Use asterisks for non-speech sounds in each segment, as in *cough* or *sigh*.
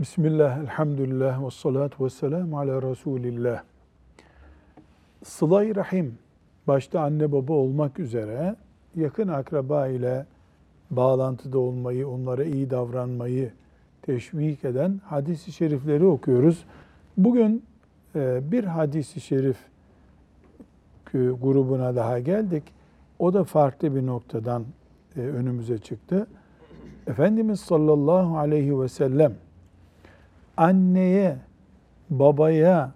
Bismillah, elhamdülillah, ve salatu ve selamu ala Resulillah. Sıla-i Rahim, başta anne baba olmak üzere yakın akraba ile bağlantıda olmayı, onlara iyi davranmayı teşvik eden hadis-i şerifleri okuyoruz. Bugün e, bir hadis-i şerif grubuna daha geldik. O da farklı bir noktadan e, önümüze çıktı. Efendimiz sallallahu aleyhi ve sellem anneye, babaya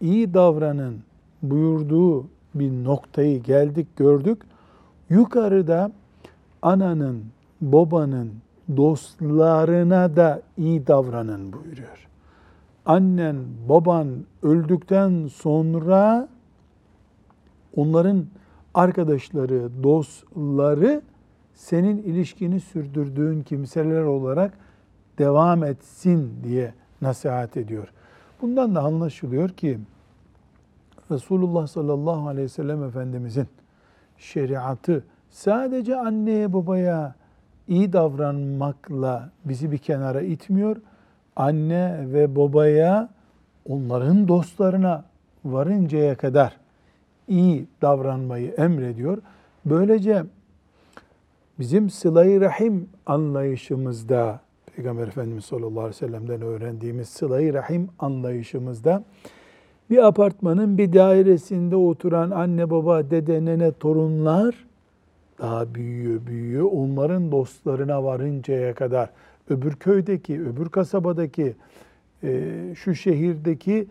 iyi davranın buyurduğu bir noktayı geldik gördük. Yukarıda ananın, babanın, dostlarına da iyi davranın buyuruyor. Annen, baban öldükten sonra onların arkadaşları, dostları senin ilişkini sürdürdüğün kimseler olarak devam etsin diye nasihat ediyor. Bundan da anlaşılıyor ki Resulullah sallallahu aleyhi ve sellem Efendimizin şeriatı sadece anneye babaya iyi davranmakla bizi bir kenara itmiyor. Anne ve babaya onların dostlarına varıncaya kadar iyi davranmayı emrediyor. Böylece bizim sıla-i rahim anlayışımızda Peygamber Efendimiz sallallahu aleyhi ve sellem'den öğrendiğimiz sıla-i rahim anlayışımızda bir apartmanın bir dairesinde oturan anne baba, dede, nene, torunlar daha büyüyor, büyüyor. Onların dostlarına varıncaya kadar öbür köydeki, öbür kasabadaki, e, şu şehirdeki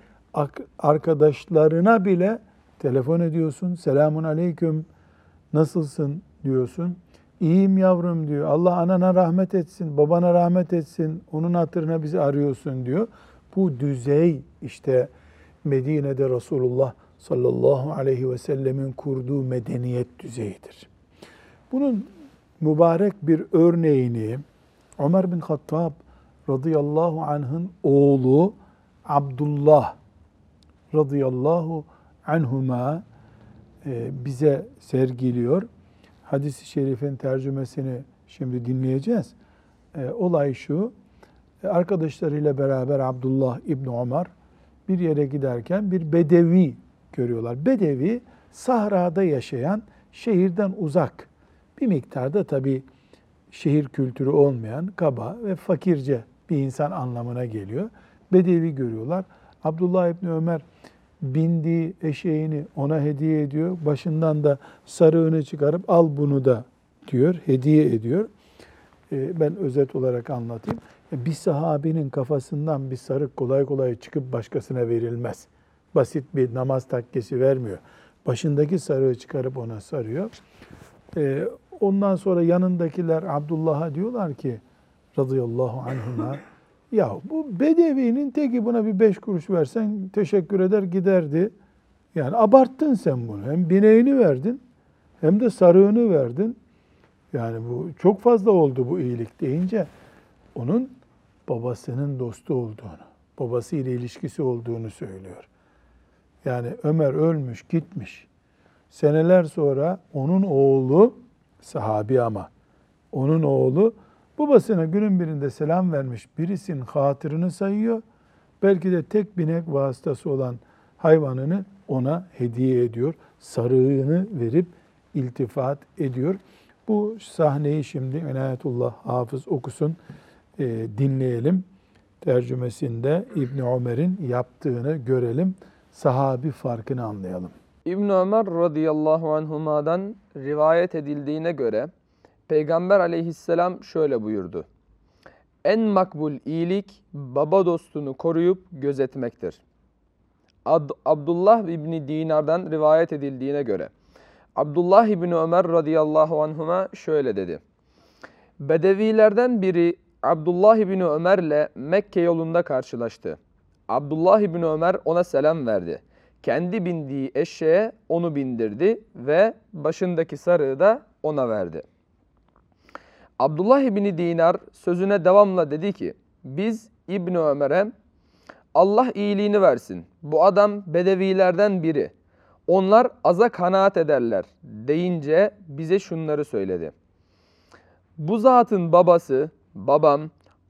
arkadaşlarına bile telefon ediyorsun. Selamun aleyküm, nasılsın diyorsun. İyiyim yavrum diyor. Allah anana rahmet etsin, babana rahmet etsin. Onun hatırına bizi arıyorsun diyor. Bu düzey işte Medine'de Resulullah sallallahu aleyhi ve sellemin kurduğu medeniyet düzeyidir. Bunun mübarek bir örneğini Ömer bin Hattab radıyallahu anh'ın oğlu Abdullah radıyallahu anhuma e, bize sergiliyor. Hadis-i şerifin tercümesini şimdi dinleyeceğiz. E, olay şu, e, arkadaşlarıyla beraber Abdullah İbni Ömer bir yere giderken bir bedevi görüyorlar. Bedevi sahrada yaşayan, şehirden uzak bir miktarda tabi şehir kültürü olmayan, kaba ve fakirce bir insan anlamına geliyor. Bedevi görüyorlar. Abdullah İbni Ömer bindiği eşeğini ona hediye ediyor. Başından da sarığını çıkarıp al bunu da diyor, hediye ediyor. Ee, ben özet olarak anlatayım. Bir sahabinin kafasından bir sarık kolay kolay çıkıp başkasına verilmez. Basit bir namaz takkesi vermiyor. Başındaki sarığı çıkarıp ona sarıyor. Ee, ondan sonra yanındakiler Abdullah'a diyorlar ki radıyallahu anhuma ya bu bedevinin teki buna bir beş kuruş versen teşekkür eder giderdi. Yani abarttın sen bunu. Hem bineğini verdin hem de sarığını verdin. Yani bu çok fazla oldu bu iyilik deyince onun babasının dostu olduğunu, babası ile ilişkisi olduğunu söylüyor. Yani Ömer ölmüş, gitmiş. Seneler sonra onun oğlu sahabi ama onun oğlu babasına günün birinde selam vermiş birisinin hatırını sayıyor. Belki de tek binek vasıtası olan hayvanını ona hediye ediyor. Sarığını verip iltifat ediyor. Bu sahneyi şimdi Enayetullah Hafız okusun, e, dinleyelim. Tercümesinde İbni Ömer'in yaptığını görelim. Sahabi farkını anlayalım. İbn Ömer radıyallahu anhuma'dan rivayet edildiğine göre Peygamber aleyhisselam şöyle buyurdu. En makbul iyilik baba dostunu koruyup gözetmektir. Ad, Abdullah İbni Dinar'dan rivayet edildiğine göre Abdullah İbni Ömer radıyallahu anhuma şöyle dedi. Bedevilerden biri Abdullah İbni Ömer'le Mekke yolunda karşılaştı. Abdullah İbni Ömer ona selam verdi. Kendi bindiği eşeğe onu bindirdi ve başındaki sarığı da ona verdi. Abdullah İbni Dinar sözüne devamla dedi ki, biz İbni Ömer'e Allah iyiliğini versin. Bu adam bedevilerden biri. Onlar aza kanaat ederler deyince bize şunları söyledi. Bu zatın babası, babam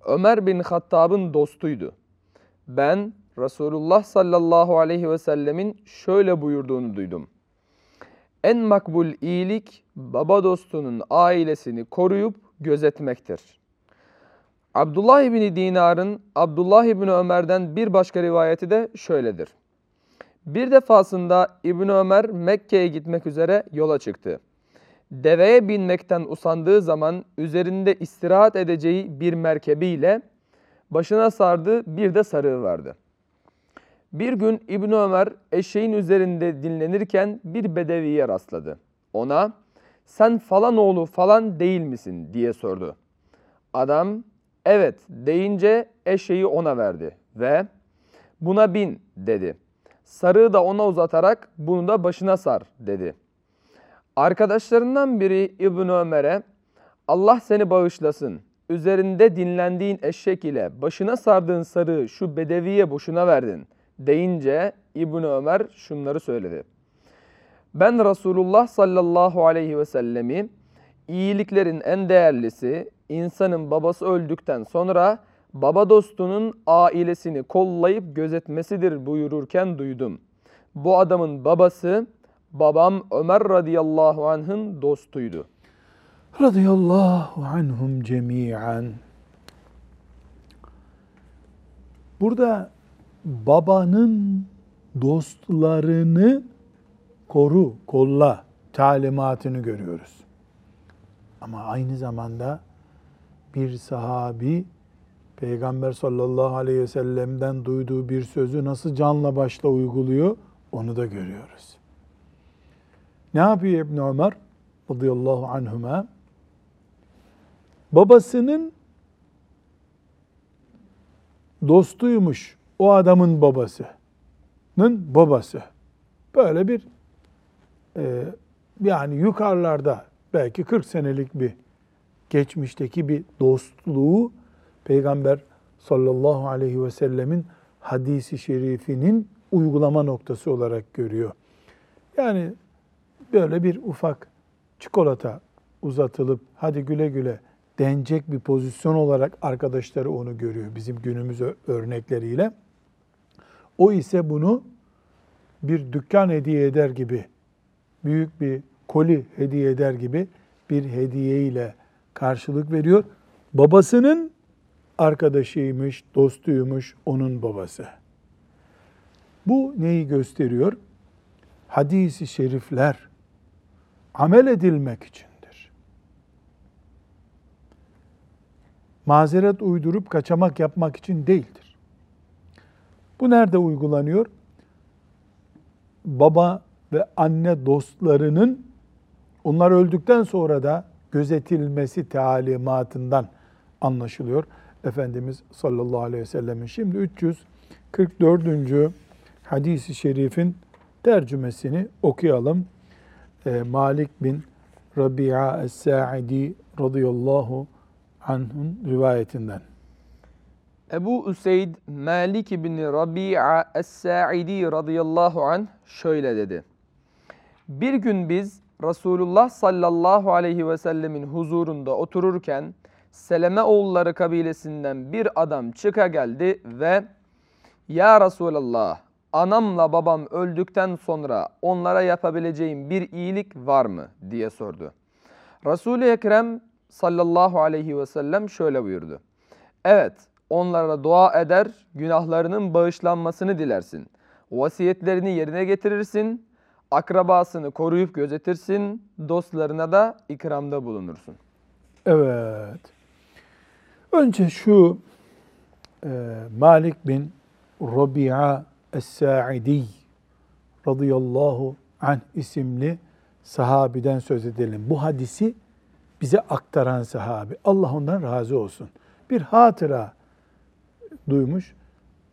Ömer bin Hattab'ın dostuydu. Ben Resulullah sallallahu aleyhi ve sellemin şöyle buyurduğunu duydum. En makbul iyilik baba dostunun ailesini koruyup gözetmektir. Abdullah İbni Dinar'ın Abdullah İbni Ömer'den bir başka rivayeti de şöyledir. Bir defasında İbni Ömer Mekke'ye gitmek üzere yola çıktı. Deveye binmekten usandığı zaman üzerinde istirahat edeceği bir merkebiyle başına sardığı bir de sarığı vardı. Bir gün İbn Ömer eşeğin üzerinde dinlenirken bir bedeviye rastladı. Ona sen falan oğlu falan değil misin diye sordu. Adam evet deyince eşeği ona verdi ve buna bin dedi. Sarığı da ona uzatarak bunu da başına sar dedi. Arkadaşlarından biri İbn Ömer'e Allah seni bağışlasın. Üzerinde dinlendiğin eşek ile başına sardığın sarığı şu bedeviye boşuna verdin deyince İbn Ömer şunları söyledi. Ben Resulullah sallallahu aleyhi ve sellemi iyiliklerin en değerlisi insanın babası öldükten sonra baba dostunun ailesini kollayıp gözetmesidir buyururken duydum. Bu adamın babası babam Ömer radıyallahu anh'ın dostuydu. Radıyallahu anhum cemiyen. Burada babanın dostlarını koru, kolla talimatını görüyoruz. Ama aynı zamanda bir sahabi Peygamber sallallahu aleyhi ve sellem'den duyduğu bir sözü nasıl canla başla uyguluyor onu da görüyoruz. Ne yapıyor İbn Ömer radıyallahu anhuma? Babasının dostuymuş o adamın babasının babası. Böyle bir e, yani yukarılarda belki 40 senelik bir geçmişteki bir dostluğu Peygamber sallallahu aleyhi ve sellemin hadisi şerifinin uygulama noktası olarak görüyor. Yani böyle bir ufak çikolata uzatılıp hadi güle güle denecek bir pozisyon olarak arkadaşları onu görüyor bizim günümüz örnekleriyle. O ise bunu bir dükkan hediye eder gibi, büyük bir koli hediye eder gibi bir hediye ile karşılık veriyor. Babasının arkadaşıymış, dostuymuş onun babası. Bu neyi gösteriyor? Hadisi şerifler amel edilmek içindir. Mazeret uydurup kaçamak yapmak için değildir. Bu nerede uygulanıyor? Baba ve anne dostlarının onlar öldükten sonra da gözetilmesi talimatından anlaşılıyor. Efendimiz sallallahu aleyhi ve sellemin. Şimdi 344. hadisi şerifin tercümesini okuyalım. Ee, Malik bin Rabia Es-Sa'idi radıyallahu anh'un rivayetinden. Ebu Üseyd Malik bin Rabia Es-Sa'idi radıyallahu anh şöyle dedi. Bir gün biz Resulullah sallallahu aleyhi ve sellemin huzurunda otururken Seleme oğulları kabilesinden bir adam çıka geldi ve Ya Resulallah anamla babam öldükten sonra onlara yapabileceğim bir iyilik var mı diye sordu. Resul-i Ekrem sallallahu aleyhi ve sellem şöyle buyurdu. Evet onlara dua eder, günahlarının bağışlanmasını dilersin. Vasiyetlerini yerine getirirsin, akrabasını koruyup gözetirsin, dostlarına da ikramda bulunursun. Evet. Önce şu e, Malik bin Rabia Es-Sa'idi radıyallahu anh isimli sahabiden söz edelim. Bu hadisi bize aktaran sahabi. Allah ondan razı olsun. Bir hatıra duymuş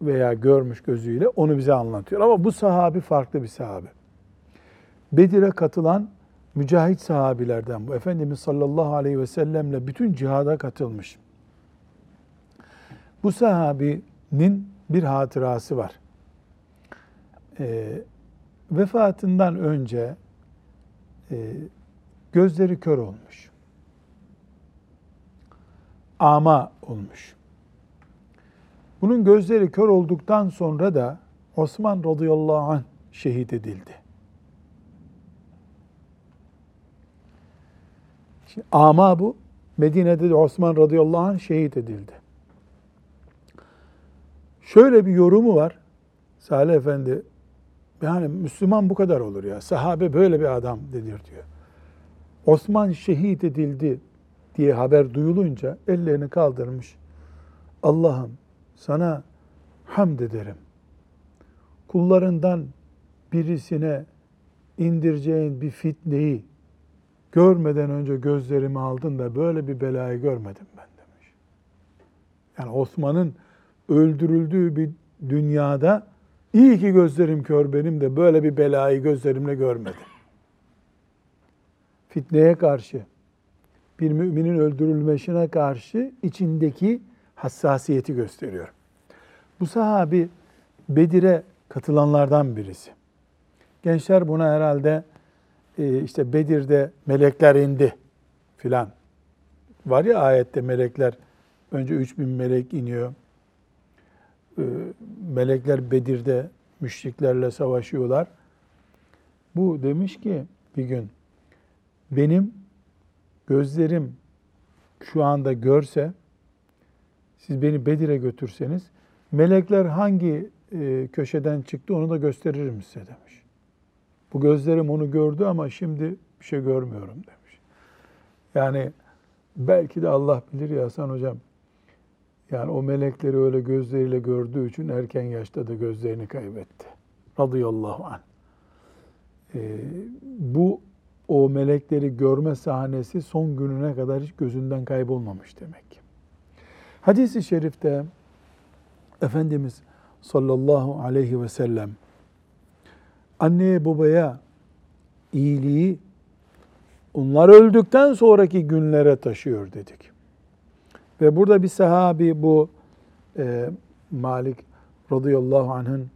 veya görmüş gözüyle onu bize anlatıyor. Ama bu sahabi farklı bir sahabi. Bedir'e katılan mücahit sahabilerden bu. Efendimiz sallallahu aleyhi ve sellemle bütün cihada katılmış. Bu sahabinin bir hatırası var. E, vefatından önce e, gözleri kör olmuş. Ama olmuş. Bunun gözleri kör olduktan sonra da Osman radıyallahu anh şehit edildi. Ama bu Medine'de de Osman radıyallahu anh şehit edildi. Şöyle bir yorumu var. Salih Efendi yani Müslüman bu kadar olur ya. Sahabe böyle bir adam denir diyor. Osman şehit edildi diye haber duyulunca ellerini kaldırmış. Allah'ım sana hamd ederim. Kullarından birisine indireceğin bir fitneyi görmeden önce gözlerimi aldın da böyle bir belayı görmedim ben demiş. Yani Osman'ın öldürüldüğü bir dünyada iyi ki gözlerim kör benim de böyle bir belayı gözlerimle görmedim. Fitneye karşı, bir müminin öldürülmesine karşı içindeki hassasiyeti gösteriyor. Bu sahabi Bedir'e katılanlardan birisi. Gençler buna herhalde işte Bedir'de melekler indi filan. Var ya ayette melekler önce 3000 melek iniyor. E, melekler Bedir'de müşriklerle savaşıyorlar. Bu demiş ki bir gün benim gözlerim şu anda görse siz beni Bedir'e götürseniz melekler hangi e, köşeden çıktı onu da gösteririm size demiş. Bu gözlerim onu gördü ama şimdi bir şey görmüyorum demiş. Yani belki de Allah bilir ya Hasan Hocam. Yani o melekleri öyle gözleriyle gördüğü için erken yaşta da gözlerini kaybetti. Radıyallahu anh. Ee, bu o melekleri görme sahnesi son gününe kadar hiç gözünden kaybolmamış demek ki. Hadis-i şerifte Efendimiz sallallahu aleyhi ve sellem anneye babaya iyiliği onlar öldükten sonraki günlere taşıyor dedik. Ve burada bir sahabi bu e, Malik radıyallahu anh'ın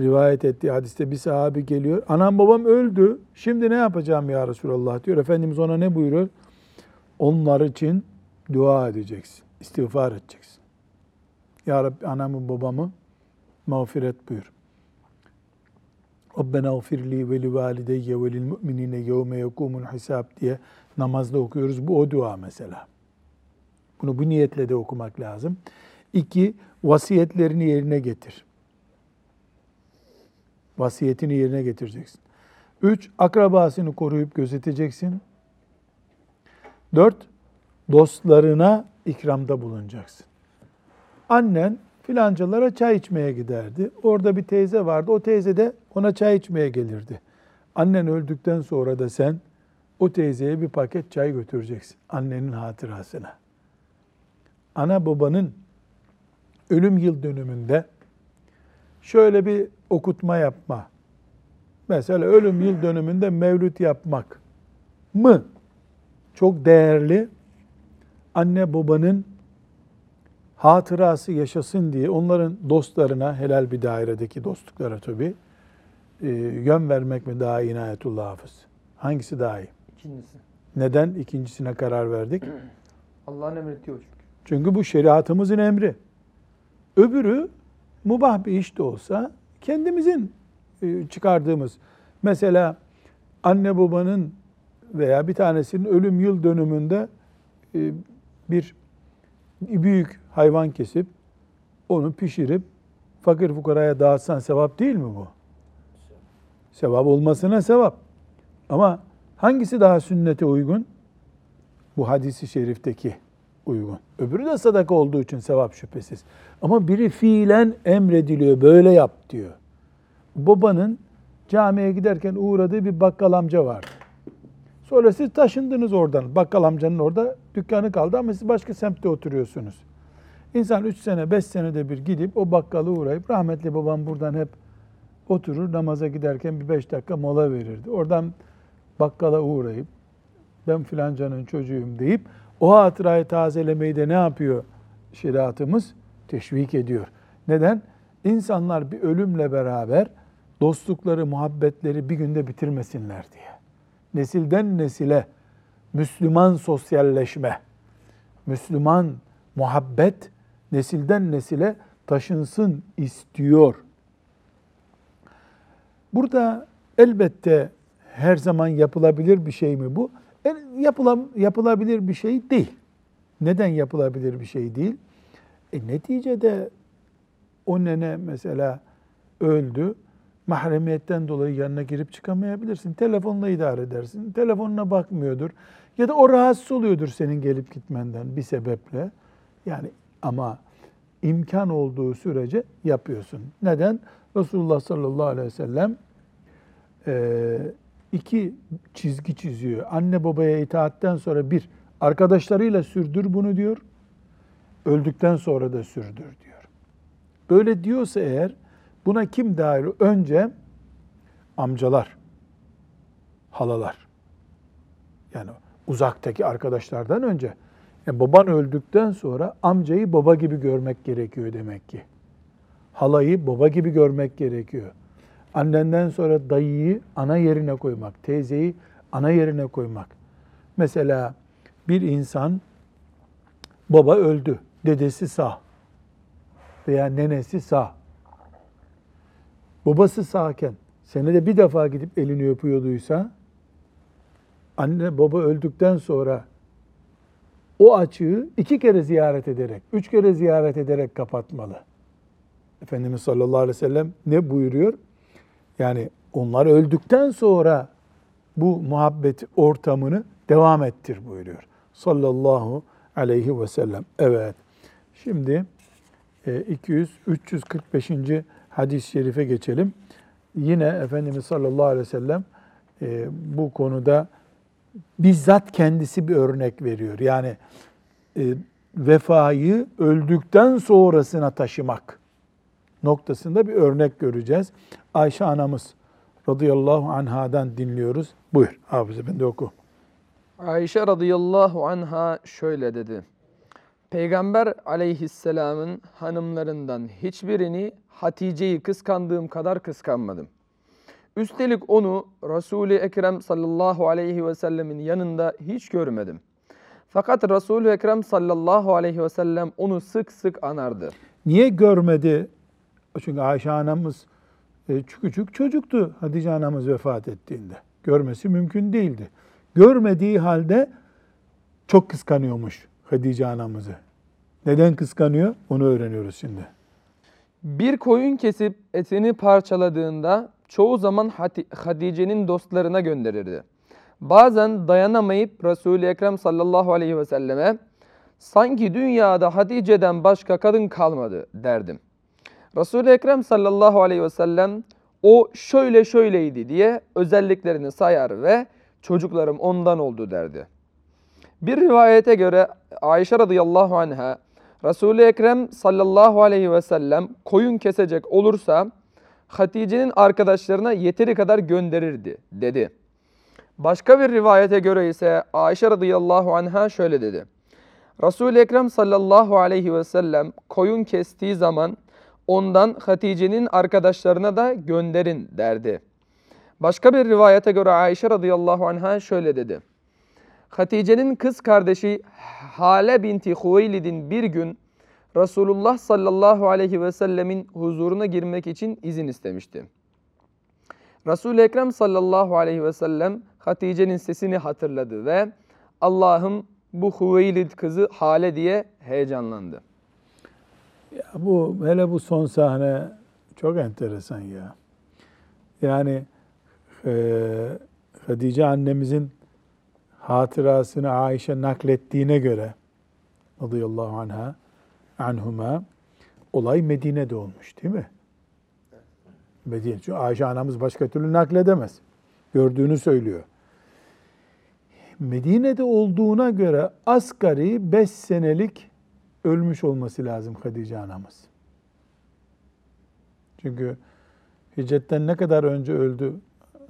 rivayet ettiği hadiste bir sahabi geliyor. Anam babam öldü. Şimdi ne yapacağım ya Resulallah diyor. Efendimiz ona ne buyuruyor? Onlar için dua edeceksin. istiğfar edeceksin. Ya Rabbi anamı babamı mağfiret buyur. Rabbena gfirli ve li valideyye ve lil mu'minine yevme yekumul hisab diye namazda okuyoruz. Bu o dua mesela. Bunu bu niyetle de okumak lazım. İki, vasiyetlerini yerine getir. Vasiyetini yerine getireceksin. Üç, akrabasını koruyup gözeteceksin. Dört, dostlarına ikramda bulunacaksın. Annen filancalara çay içmeye giderdi. Orada bir teyze vardı. O teyze de ona çay içmeye gelirdi. Annen öldükten sonra da sen o teyzeye bir paket çay götüreceksin. Annenin hatırasına. Ana babanın ölüm yıl dönümünde şöyle bir okutma yapma. Mesela ölüm yıl dönümünde mevlüt yapmak mı çok değerli anne babanın hatırası yaşasın diye onların dostlarına, helal bir dairedeki dostluklara tabi e, yön vermek mi daha iyi inayetullah hafız? Hangisi daha iyi? İkincisi. Neden ikincisine karar verdik? *clears throat* Allah'ın emrediyor çünkü. Çünkü bu şeriatımızın emri. Öbürü mubah bir iş de olsa kendimizin e, çıkardığımız. Mesela anne babanın veya bir tanesinin ölüm yıl dönümünde e, bir büyük hayvan kesip onu pişirip fakir fukaraya dağıtsan sevap değil mi bu? Sevap olmasına sevap. Ama hangisi daha sünnete uygun? Bu hadisi şerifteki uygun. Öbürü de sadaka olduğu için sevap şüphesiz. Ama biri fiilen emrediliyor, böyle yap diyor. Babanın camiye giderken uğradığı bir bakkal amca vardı. Sonra siz taşındınız oradan. Bakkal amcanın orada dükkanı kaldı ama siz başka semtte oturuyorsunuz. İnsan 3 sene, 5 senede bir gidip o bakkala uğrayıp rahmetli babam buradan hep oturur namaza giderken bir 5 dakika mola verirdi. Oradan bakkala uğrayıp ben filancanın çocuğuyum deyip o hatırayı tazelemeyi de ne yapıyor şeriatımız? Teşvik ediyor. Neden? İnsanlar bir ölümle beraber dostlukları, muhabbetleri bir günde bitirmesinler diye. Nesilden nesile Müslüman sosyalleşme, Müslüman muhabbet nesilden nesile taşınsın istiyor. Burada elbette her zaman yapılabilir bir şey mi bu? El- Yapılam, yapılabilir bir şey değil. Neden yapılabilir bir şey değil? E neticede o nene mesela öldü. Mahremiyetten dolayı yanına girip çıkamayabilirsin. Telefonla idare edersin. Telefonuna bakmıyordur. Ya da o rahatsız oluyordur senin gelip gitmenden bir sebeple. Yani ama imkan olduğu sürece yapıyorsun. Neden? Resulullah sallallahu aleyhi ve sellem e, iki çizgi çiziyor. Anne babaya itaatten sonra bir, arkadaşlarıyla sürdür bunu diyor. Öldükten sonra da sürdür diyor. Böyle diyorsa eğer buna kim dahil? Önce amcalar, halalar. Yani uzaktaki arkadaşlardan önce. Yani baban öldükten sonra amcayı baba gibi görmek gerekiyor demek ki. Halayı baba gibi görmek gerekiyor. Annenden sonra dayıyı ana yerine koymak, teyzeyi ana yerine koymak. Mesela bir insan baba öldü, dedesi sağ veya nenesi sağ. Babası sağken senede bir defa gidip elini öpüyorduysa anne baba öldükten sonra o açığı iki kere ziyaret ederek, üç kere ziyaret ederek kapatmalı. Efendimiz sallallahu aleyhi ve sellem ne buyuruyor? Yani onlar öldükten sonra bu muhabbet ortamını devam ettir buyuruyor. Sallallahu aleyhi ve sellem. Evet. Şimdi e, 200 345. hadis-i şerife geçelim. Yine Efendimiz sallallahu aleyhi ve sellem e, bu konuda bizzat kendisi bir örnek veriyor. Yani e, vefayı öldükten sonrasına taşımak noktasında bir örnek göreceğiz. Ayşe anamız radıyallahu anhadan dinliyoruz. Buyur Hafız Efendi oku. Ayşe radıyallahu anha şöyle dedi. Peygamber aleyhisselamın hanımlarından hiçbirini Hatice'yi kıskandığım kadar kıskanmadım. Üstelik onu Resul-i Ekrem sallallahu aleyhi ve sellemin yanında hiç görmedim. Fakat Resul-i Ekrem sallallahu aleyhi ve sellem onu sık sık anardı. Niye görmedi? Çünkü Ayşe anamız e, küçük çocuktu Hatice anamız vefat ettiğinde. Görmesi mümkün değildi. Görmediği halde çok kıskanıyormuş Hatice anamızı. Neden kıskanıyor? Onu öğreniyoruz şimdi. Bir koyun kesip etini parçaladığında çoğu zaman Hati- Hatice'nin dostlarına gönderirdi. Bazen dayanamayıp Resul-i Ekrem sallallahu aleyhi ve selleme sanki dünyada Hatice'den başka kadın kalmadı derdim. Resul-i Ekrem sallallahu aleyhi ve sellem o şöyle şöyleydi diye özelliklerini sayar ve çocuklarım ondan oldu derdi. Bir rivayete göre Ayşe radıyallahu anha Resul-i Ekrem sallallahu aleyhi ve sellem koyun kesecek olursa Hatice'nin arkadaşlarına yeteri kadar gönderirdi dedi. Başka bir rivayete göre ise Ayşe radıyallahu anha şöyle dedi. Resul-i Ekrem sallallahu aleyhi ve sellem koyun kestiği zaman ondan Hatice'nin arkadaşlarına da gönderin derdi. Başka bir rivayete göre Ayşe radıyallahu anha şöyle dedi. Hatice'nin kız kardeşi Hale binti Huveylid'in bir gün Resulullah sallallahu aleyhi ve sellemin huzuruna girmek için izin istemişti. Resul-i Ekrem sallallahu aleyhi ve sellem Hatice'nin sesini hatırladı ve Allah'ım bu Huveylid kızı Hale diye heyecanlandı. Ya bu hele bu son sahne çok enteresan ya. Yani e, Hatice annemizin hatırasını Ayşe naklettiğine göre radıyallahu anha anhuma olay Medine'de olmuş değil mi? Medine. Çünkü Ayşe anamız başka türlü nakledemez. Gördüğünü söylüyor. Medine'de olduğuna göre asgari 5 senelik ölmüş olması lazım Hatice anamız. Çünkü hicretten ne kadar önce öldü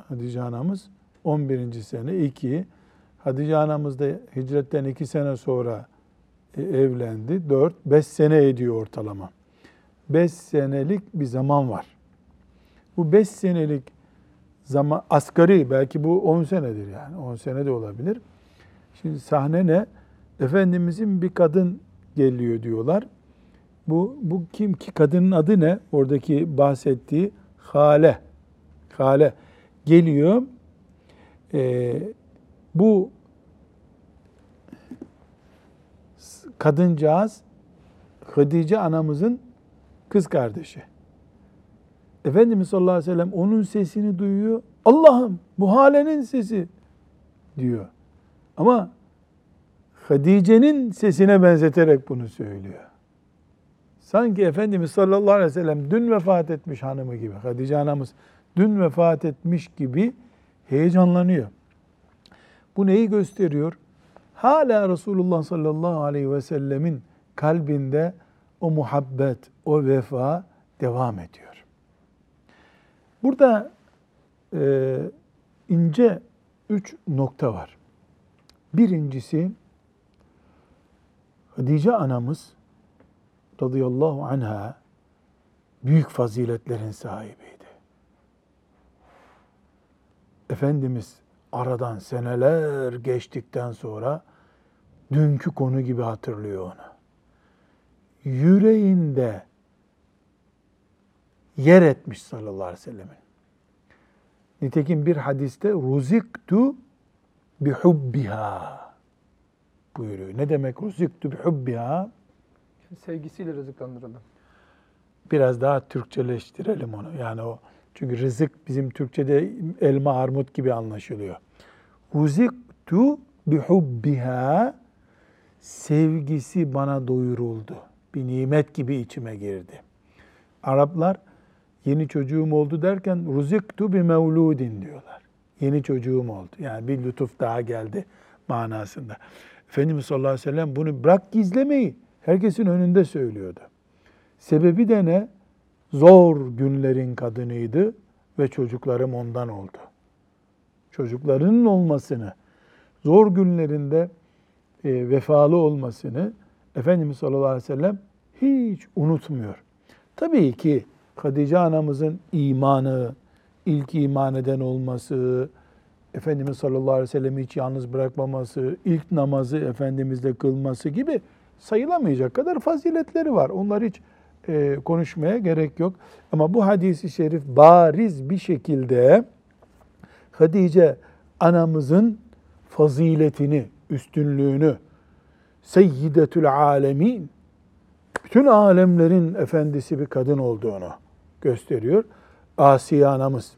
Hatice anamız? 11. sene 2. Hatice anamız da hicretten 2 sene sonra e, evlendi. 4, 5 sene ediyor ortalama. 5 senelik bir zaman var. Bu 5 senelik zaman asgari belki bu 10 senedir yani 10 sene de olabilir. Şimdi sahne ne? Efendimizin bir kadın geliyor diyorlar. Bu, bu kim ki kadının adı ne? Oradaki bahsettiği hale. Hale geliyor. Ee, bu kadıncağız Hatice anamızın kız kardeşi. Efendimiz sallallahu aleyhi ve sellem onun sesini duyuyor. Allah'ım bu halenin sesi diyor. Ama Hatice'nin sesine benzeterek bunu söylüyor. Sanki Efendimiz sallallahu aleyhi ve sellem dün vefat etmiş hanımı gibi, Hatice anamız dün vefat etmiş gibi heyecanlanıyor. Bu neyi gösteriyor? Hala Resulullah sallallahu aleyhi ve sellemin kalbinde o muhabbet, o vefa devam ediyor. Burada e, ince üç nokta var. Birincisi Hatice anamız radıyallahu anha büyük faziletlerin sahibiydi. Efendimiz aradan seneler geçtikten sonra dünkü konu gibi hatırlıyor onu. Yüreğinde yer etmiş sallallahu aleyhi ve sellemin. Nitekim bir hadiste ruziktu bihubbiha buyuruyor. Ne demek ruziktu bihubbiha? Sevgisiyle rızıklandırıldı. Biraz daha Türkçeleştirelim onu. Yani o çünkü rızık bizim Türkçede elma armut gibi anlaşılıyor. Ruziktu bihubbiha sevgisi bana doyuruldu. Bir nimet gibi içime girdi. Araplar yeni çocuğum oldu derken ruziktu bi mevludin diyorlar. Yeni çocuğum oldu. Yani bir lütuf daha geldi manasında. Efendimiz sallallahu aleyhi ve sellem bunu bırak gizlemeyi herkesin önünde söylüyordu. Sebebi de ne? Zor günlerin kadınıydı ve çocuklarım ondan oldu. Çocuklarının olmasını, zor günlerinde e, vefalı olmasını Efendimiz sallallahu aleyhi ve sellem hiç unutmuyor. Tabii ki Hatice anamızın imanı, ilk iman eden olması, Efendimiz sallallahu aleyhi ve sellem'i hiç yalnız bırakmaması, ilk namazı Efendimizle kılması gibi sayılamayacak kadar faziletleri var. Onlar hiç e, konuşmaya gerek yok. Ama bu hadisi şerif bariz bir şekilde Hatice anamızın faziletini, üstünlüğünü, seyyidetül alemin, bütün alemlerin efendisi bir kadın olduğunu gösteriyor. Asiye anamız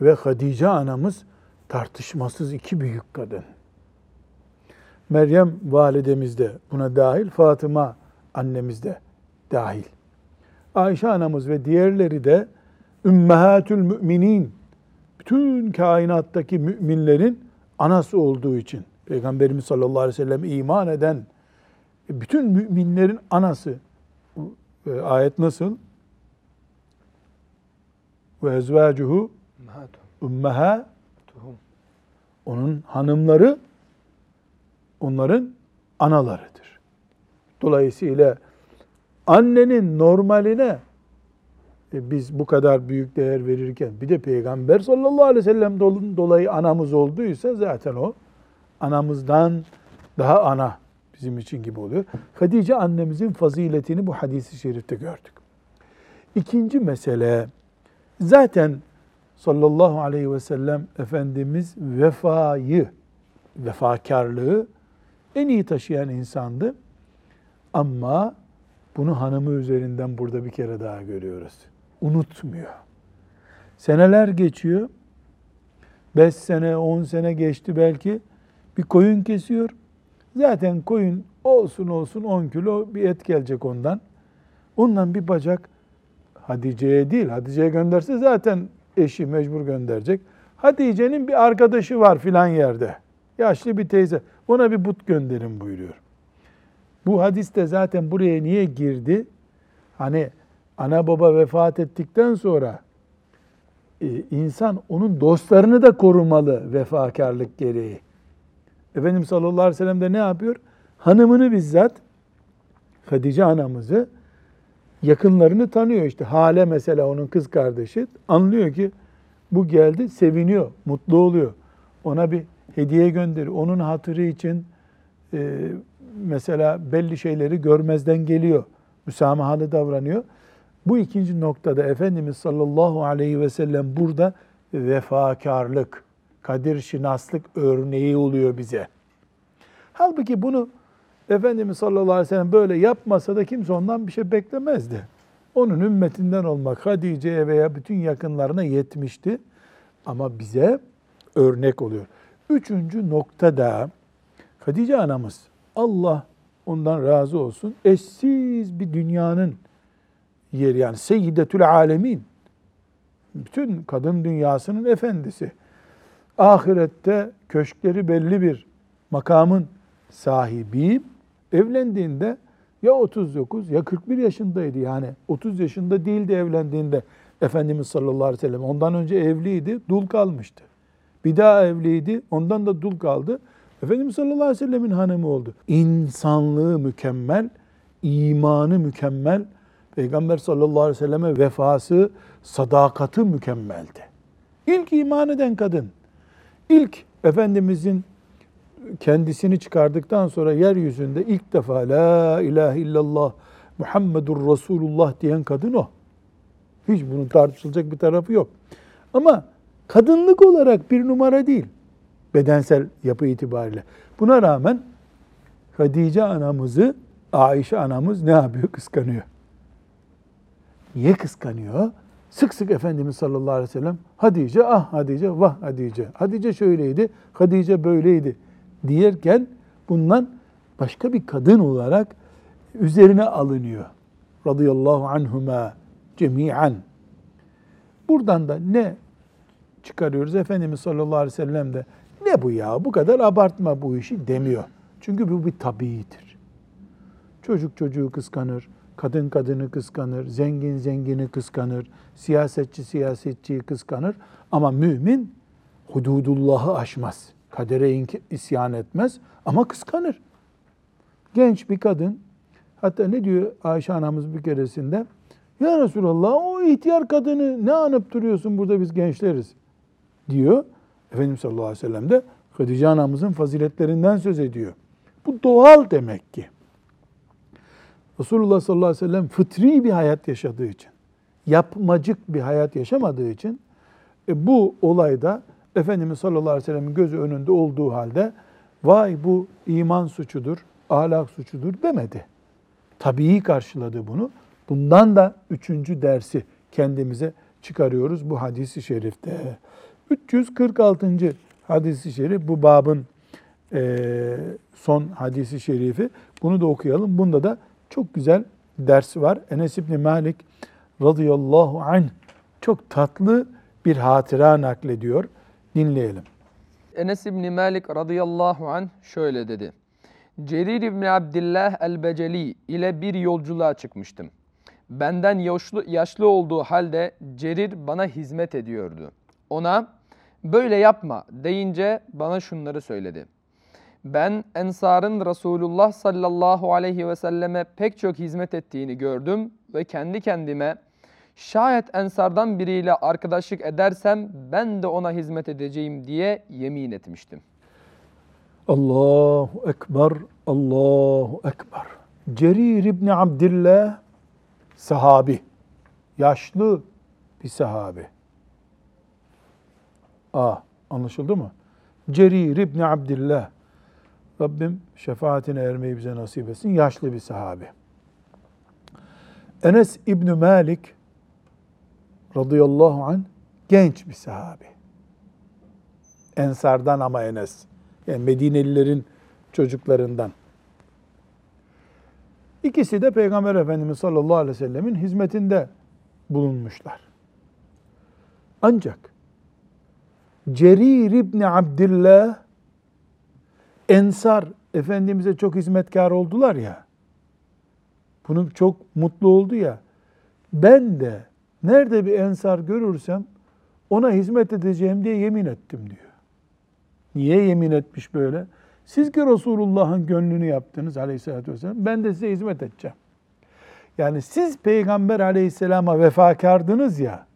ve Hatice anamız tartışmasız iki büyük kadın. Meryem validemiz de buna dahil, Fatıma annemiz de dahil. Ayşe anamız ve diğerleri de ümmehatül müminin, bütün kainattaki müminlerin anası olduğu için, Peygamberimiz sallallahu aleyhi ve sellem iman eden bütün müminlerin anası. E, ayet nasıl? Ve ezvacuhu ummeha onun hanımları onların analarıdır. Dolayısıyla annenin normaline e, biz bu kadar büyük değer verirken bir de Peygamber sallallahu aleyhi ve sellem dolayı anamız olduysa zaten o anamızdan daha ana bizim için gibi oluyor. Hatice annemizin faziletini bu hadisi şerifte gördük. İkinci mesele zaten sallallahu aleyhi ve sellem Efendimiz vefayı, vefakarlığı en iyi taşıyan insandı. Ama bunu hanımı üzerinden burada bir kere daha görüyoruz. Unutmuyor. Seneler geçiyor. Beş sene, on sene geçti belki. Bir koyun kesiyor. Zaten koyun olsun olsun on kilo bir et gelecek ondan. Ondan bir bacak Hatice'ye değil. Hatice'ye gönderse zaten eşi mecbur gönderecek. Hatice'nin bir arkadaşı var filan yerde. Yaşlı bir teyze. Ona bir but gönderin buyuruyor. Bu hadis de zaten buraya niye girdi? Hani ana baba vefat ettikten sonra e, insan onun dostlarını da korumalı vefakarlık gereği. Efendimiz sallallahu aleyhi ve sellem de ne yapıyor? Hanımını bizzat Hatice anamızı yakınlarını tanıyor işte. Hale mesela onun kız kardeşi anlıyor ki bu geldi seviniyor, mutlu oluyor. Ona bir hediye gönderiyor. Onun hatırı için e, mesela belli şeyleri görmezden geliyor. Müsamahalı davranıyor. Bu ikinci noktada Efendimiz sallallahu aleyhi ve sellem burada vefakarlık, kadir şinaslık örneği oluyor bize. Halbuki bunu Efendimiz sallallahu aleyhi ve sellem böyle yapmasa da kimse ondan bir şey beklemezdi. Onun ümmetinden olmak Hadice'ye veya bütün yakınlarına yetmişti. Ama bize örnek oluyor. Üçüncü noktada Hadice anamız Allah ondan razı olsun eşsiz bir dünyanın yeri yani seyyidetül alemin bütün kadın dünyasının efendisi. Ahirette köşkleri belli bir makamın sahibi evlendiğinde ya 39 ya 41 yaşındaydı yani 30 yaşında değildi evlendiğinde Efendimiz sallallahu aleyhi ve sellem ondan önce evliydi dul kalmıştı. Bir daha evliydi ondan da dul kaldı. Efendimiz sallallahu aleyhi ve sellemin hanımı oldu. İnsanlığı mükemmel, imanı mükemmel, Peygamber sallallahu aleyhi ve selleme vefası, sadakati mükemmeldi. İlk iman eden kadın, ilk Efendimizin kendisini çıkardıktan sonra yeryüzünde ilk defa La ilahe illallah Muhammedur Resulullah diyen kadın o. Hiç bunun tartışılacak bir tarafı yok. Ama kadınlık olarak bir numara değil. Bedensel yapı itibariyle. Buna rağmen Hadice anamızı Ayşe anamız ne yapıyor? Kıskanıyor. Niye kıskanıyor? Sık sık Efendimiz sallallahu aleyhi ve sellem Hadice ah Hadice vah Hadice. Hadice şöyleydi, Hadice böyleydi diyerken bundan başka bir kadın olarak üzerine alınıyor. Radıyallahu anhuma cemiyen. Buradan da ne çıkarıyoruz? Efendimiz sallallahu aleyhi ve sellem de ne bu ya bu kadar abartma bu işi demiyor. Çünkü bu bir tabiidir. Çocuk çocuğu kıskanır, kadın kadını kıskanır, zengin zengini kıskanır, siyasetçi siyasetçiyi kıskanır. Ama mümin hududullahı aşmaz. Kadere isyan etmez ama kıskanır. Genç bir kadın, hatta ne diyor Ayşe anamız bir keresinde? Ya Resulallah o ihtiyar kadını ne anıp duruyorsun burada biz gençleriz diyor. Efendimiz sallallahu aleyhi ve sellem de Hatice anamızın faziletlerinden söz ediyor. Bu doğal demek ki. Resulullah sallallahu aleyhi ve sellem fıtri bir hayat yaşadığı için, yapmacık bir hayat yaşamadığı için e, bu olayda Efendimiz sallallahu aleyhi ve sellem'in gözü önünde olduğu halde vay bu iman suçudur, ahlak suçudur demedi. Tabii karşıladı bunu. Bundan da üçüncü dersi kendimize çıkarıyoruz bu hadisi şerifte. 346. hadisi şerif bu babın son hadisi şerifi. Bunu da okuyalım. Bunda da çok güzel ders var. Enes İbni Malik radıyallahu anh çok tatlı bir hatıra naklediyor. Dinleyelim. Enes İbni Malik radıyallahu anh şöyle dedi. Cerir İbni Abdillah el-Beceli ile bir yolculuğa çıkmıştım. Benden yaşlı, yaşlı olduğu halde Cerir bana hizmet ediyordu. Ona böyle yapma deyince bana şunları söyledi. Ben Ensar'ın Resulullah sallallahu aleyhi ve selleme pek çok hizmet ettiğini gördüm ve kendi kendime şayet Ensar'dan biriyle arkadaşlık edersem ben de ona hizmet edeceğim diye yemin etmiştim. Allahu Ekber, Allahu Ekber. Cerir İbni Abdillah sahabi, yaşlı bir sahabi. A, anlaşıldı mı? Cerir İbni Abdillah. Rabbim şefaatine ermeyi bize nasip etsin. Yaşlı bir sahabi. Enes İbni Malik radıyallahu an genç bir sahabi. Ensardan ama Enes. Yani Medinelilerin çocuklarından. İkisi de Peygamber Efendimiz sallallahu aleyhi ve sellemin hizmetinde bulunmuşlar. Ancak Cerir İbni Abdillah Ensar Efendimiz'e çok hizmetkar oldular ya. Bunu çok mutlu oldu ya. Ben de nerede bir ensar görürsem ona hizmet edeceğim diye yemin ettim diyor. Niye yemin etmiş böyle? Siz ki Resulullah'ın gönlünü yaptınız aleyhissalatü vesselam. Ben de size hizmet edeceğim. Yani siz Peygamber aleyhisselama vefakardınız ya.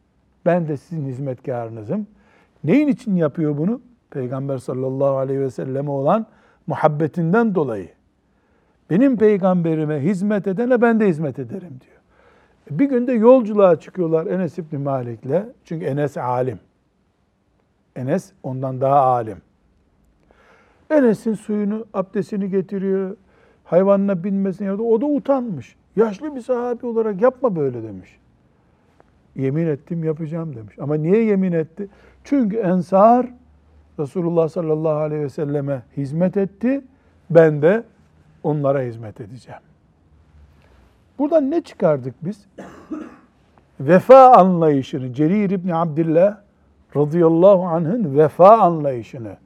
Ben de sizin hizmetkarınızım. Neyin için yapıyor bunu? Peygamber sallallahu aleyhi ve selleme olan muhabbetinden dolayı. Benim peygamberime hizmet edene ben de hizmet ederim diyor. Bir günde yolculuğa çıkıyorlar Enes İbni Malik'le. Çünkü Enes alim. Enes ondan daha alim. Enes'in suyunu, abdestini getiriyor. Hayvanına binmesini yapıyor. O da utanmış. Yaşlı bir sahabi olarak yapma böyle demiş. Yemin ettim yapacağım demiş. Ama niye yemin etti? Çünkü Ensar Resulullah sallallahu aleyhi ve selleme hizmet etti. Ben de onlara hizmet edeceğim. Buradan ne çıkardık biz? Vefa anlayışını, Cerir İbni Abdillah radıyallahu anh'ın vefa anlayışını,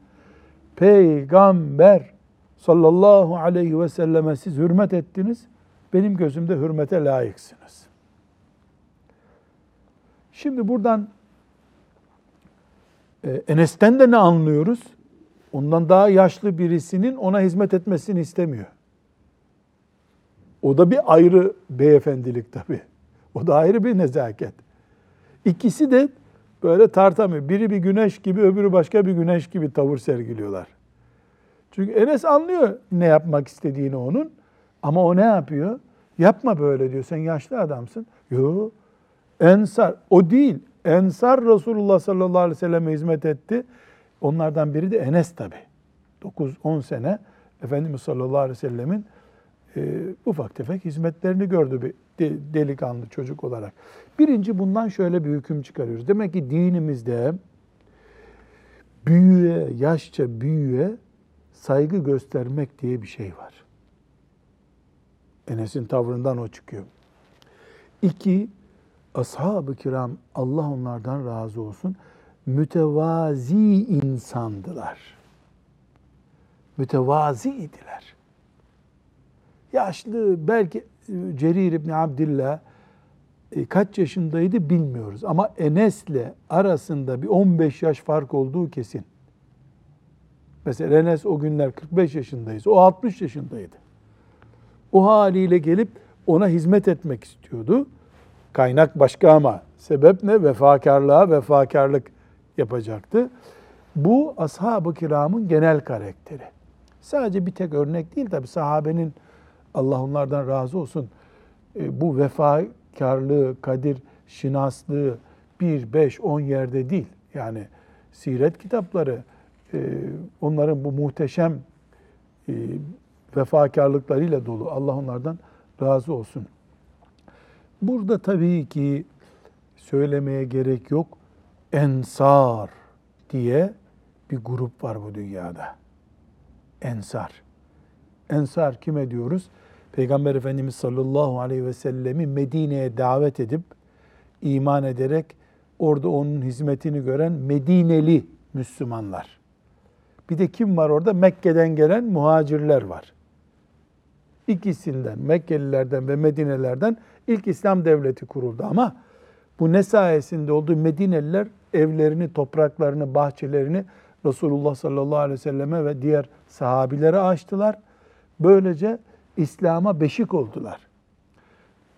Peygamber sallallahu aleyhi ve selleme siz hürmet ettiniz, benim gözümde hürmete layıksınız. Şimdi buradan e, Enes'ten de ne anlıyoruz? Ondan daha yaşlı birisinin ona hizmet etmesini istemiyor. O da bir ayrı beyefendilik tabii. O da ayrı bir nezaket. İkisi de böyle tartamıyor. Biri bir güneş gibi, öbürü başka bir güneş gibi tavır sergiliyorlar. Çünkü Enes anlıyor ne yapmak istediğini onun. Ama o ne yapıyor? Yapma böyle diyor. Sen yaşlı adamsın. Yok. Ensar. O değil. Ensar Resulullah sallallahu aleyhi ve selleme hizmet etti. Onlardan biri de Enes tabi. 9-10 sene Efendimiz sallallahu aleyhi ve sellemin e, ufak tefek hizmetlerini gördü bir de- delikanlı çocuk olarak. Birinci bundan şöyle bir hüküm çıkarıyoruz. Demek ki dinimizde büyüye, yaşça büyüye saygı göstermek diye bir şey var. Enes'in tavrından o çıkıyor. İki, ashab-ı kiram Allah onlardan razı olsun mütevazi insandılar. Mütevazi idiler. Yaşlı belki e, Cerir İbni Abdillah e, kaç yaşındaydı bilmiyoruz. Ama Enes'le arasında bir 15 yaş fark olduğu kesin. Mesela Enes o günler 45 yaşındayız. O 60 yaşındaydı. O haliyle gelip ona hizmet etmek istiyordu. Kaynak başka ama sebep ne? Vefakarlığa vefakarlık yapacaktı. Bu ashab-ı kiramın genel karakteri. Sadece bir tek örnek değil tabi sahabenin Allah onlardan razı olsun e, bu vefakarlığı, kadir şinaslığı bir, beş, on yerde değil. Yani siret kitapları e, onların bu muhteşem e, vefakarlıklarıyla dolu. Allah onlardan razı olsun. Burada tabii ki söylemeye gerek yok. Ensar diye bir grup var bu dünyada. Ensar. Ensar kime diyoruz? Peygamber Efendimiz sallallahu aleyhi ve sellemi Medine'ye davet edip iman ederek orada onun hizmetini gören Medineli Müslümanlar. Bir de kim var orada? Mekke'den gelen muhacirler var. İkisinden, Mekkelilerden ve Medinelerden ilk İslam devleti kuruldu ama bu ne sayesinde oldu? Medineliler evlerini, topraklarını, bahçelerini Resulullah sallallahu aleyhi ve selleme ve diğer sahabilere açtılar. Böylece İslam'a beşik oldular.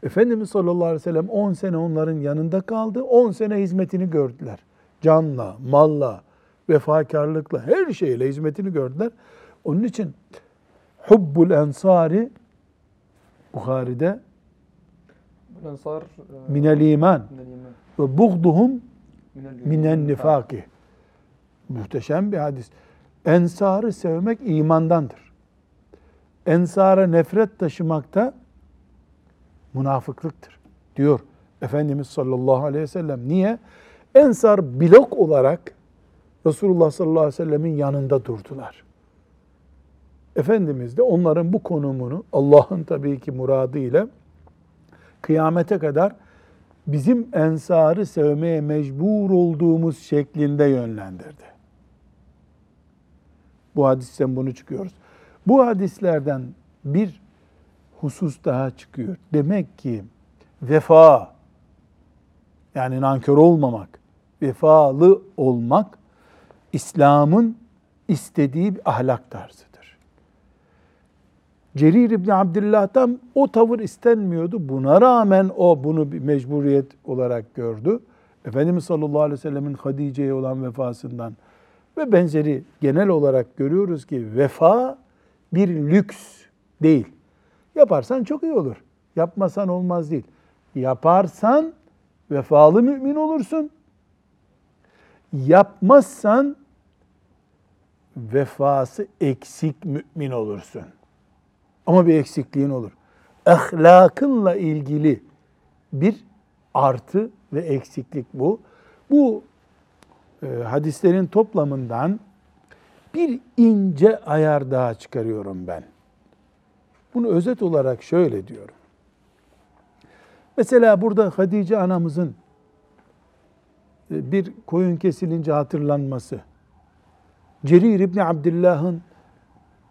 Efendimiz sallallahu aleyhi ve sellem 10 sene onların yanında kaldı. 10 sene hizmetini gördüler. Canla, malla, vefakarlıkla, her şeyle hizmetini gördüler. Onun için hubbul ensari Bukhari'de Ensar e, minel iman ve buğduhum Minel nifaki. Muhteşem bir hadis. Ensarı sevmek imandandır. Ensara nefret taşımakta münafıklıktır diyor Efendimiz sallallahu aleyhi ve sellem. Niye? Ensar blok olarak Resulullah sallallahu aleyhi ve sellemin yanında durdular. Efendimiz de onların bu konumunu Allah'ın tabii ki muradı ile kıyamete kadar bizim ensarı sevmeye mecbur olduğumuz şeklinde yönlendirdi. Bu hadisten bunu çıkıyoruz. Bu hadislerden bir husus daha çıkıyor. Demek ki vefa yani nankör olmamak, vefalı olmak İslam'ın istediği bir ahlak tarzıdır. Cerir İbni Abdillah'tan o tavır istenmiyordu. Buna rağmen o bunu bir mecburiyet olarak gördü. Efendimiz sallallahu aleyhi ve sellemin Hadice'ye olan vefasından ve benzeri genel olarak görüyoruz ki vefa bir lüks değil. Yaparsan çok iyi olur. Yapmasan olmaz değil. Yaparsan vefalı mümin olursun. Yapmazsan vefası eksik mümin olursun. Ama bir eksikliğin olur. Ahlakınla ilgili bir artı ve eksiklik bu. Bu e, hadislerin toplamından bir ince ayar daha çıkarıyorum ben. Bunu özet olarak şöyle diyorum. Mesela burada Hatice anamızın e, bir koyun kesilince hatırlanması, Cerir İbni Abdillah'ın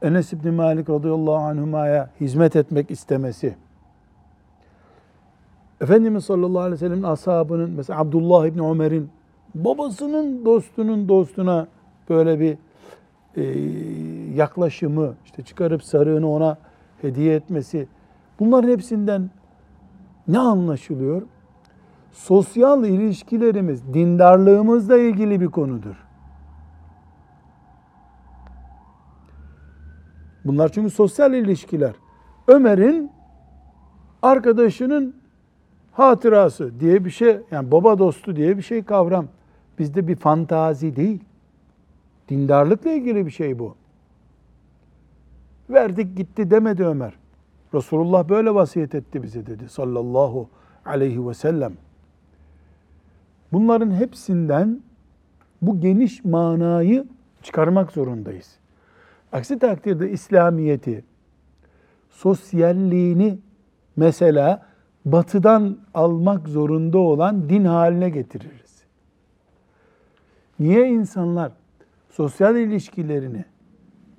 Enes İbni Malik radıyallahu anhuma'ya hizmet etmek istemesi, Efendimiz sallallahu aleyhi ve sellem'in ashabının mesela Abdullah İbni Ömer'in babasının dostunun dostuna böyle bir yaklaşımı, işte çıkarıp sarığını ona hediye etmesi, bunların hepsinden ne anlaşılıyor? Sosyal ilişkilerimiz, dindarlığımızla ilgili bir konudur. Bunlar çünkü sosyal ilişkiler. Ömer'in arkadaşının hatırası diye bir şey, yani baba dostu diye bir şey kavram. Bizde bir fantazi değil. Dindarlıkla ilgili bir şey bu. Verdik gitti demedi Ömer. Resulullah böyle vasiyet etti bize dedi sallallahu aleyhi ve sellem. Bunların hepsinden bu geniş manayı çıkarmak zorundayız. Aksi takdirde İslamiyeti, sosyalliğini mesela batıdan almak zorunda olan din haline getiririz. Niye insanlar sosyal ilişkilerini,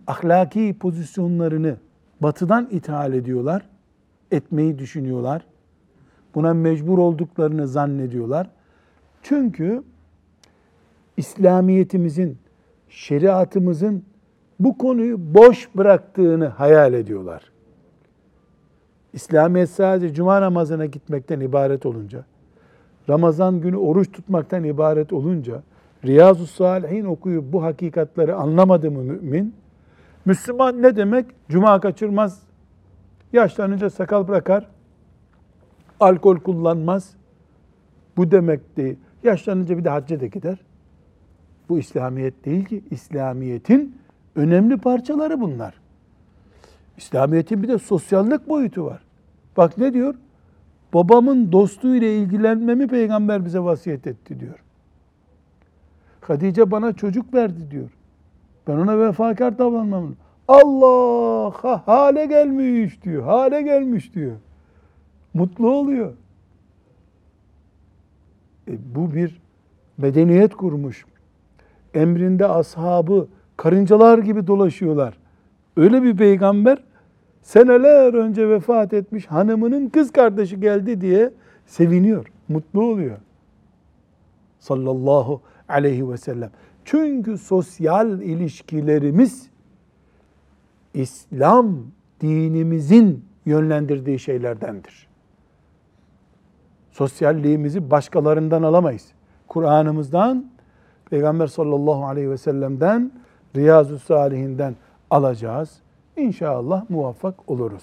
ahlaki pozisyonlarını batıdan ithal ediyorlar, etmeyi düşünüyorlar. Buna mecbur olduklarını zannediyorlar. Çünkü İslamiyetimizin, şeriatımızın bu konuyu boş bıraktığını hayal ediyorlar. İslamiyet sadece cuma namazına gitmekten ibaret olunca, Ramazan günü oruç tutmaktan ibaret olunca, Riyazu Salihin okuyup bu hakikatleri anlamadı mı mümin? Müslüman ne demek? Cuma kaçırmaz, yaşlanınca sakal bırakar, alkol kullanmaz. Bu demek değil. Yaşlanınca bir de hacca da gider. Bu İslamiyet değil ki. İslamiyet'in önemli parçaları bunlar. İslamiyet'in bir de sosyallik boyutu var. Bak ne diyor? Babamın dostluğuyla ilgilenmemi peygamber bize vasiyet etti diyor. Hatice bana çocuk verdi diyor. Ben ona vefakar davranmam. Allah ha, hale gelmiş diyor. Hale gelmiş diyor. Mutlu oluyor. E, bu bir medeniyet kurmuş. Emrinde ashabı karıncalar gibi dolaşıyorlar. Öyle bir peygamber seneler önce vefat etmiş hanımının kız kardeşi geldi diye seviniyor, mutlu oluyor. Sallallahu aleyhi ve sellem. Çünkü sosyal ilişkilerimiz İslam dinimizin yönlendirdiği şeylerdendir. Sosyalliğimizi başkalarından alamayız. Kur'an'ımızdan, Peygamber sallallahu aleyhi ve sellem'den, Riyazu Salihinden alacağız. İnşallah muvaffak oluruz.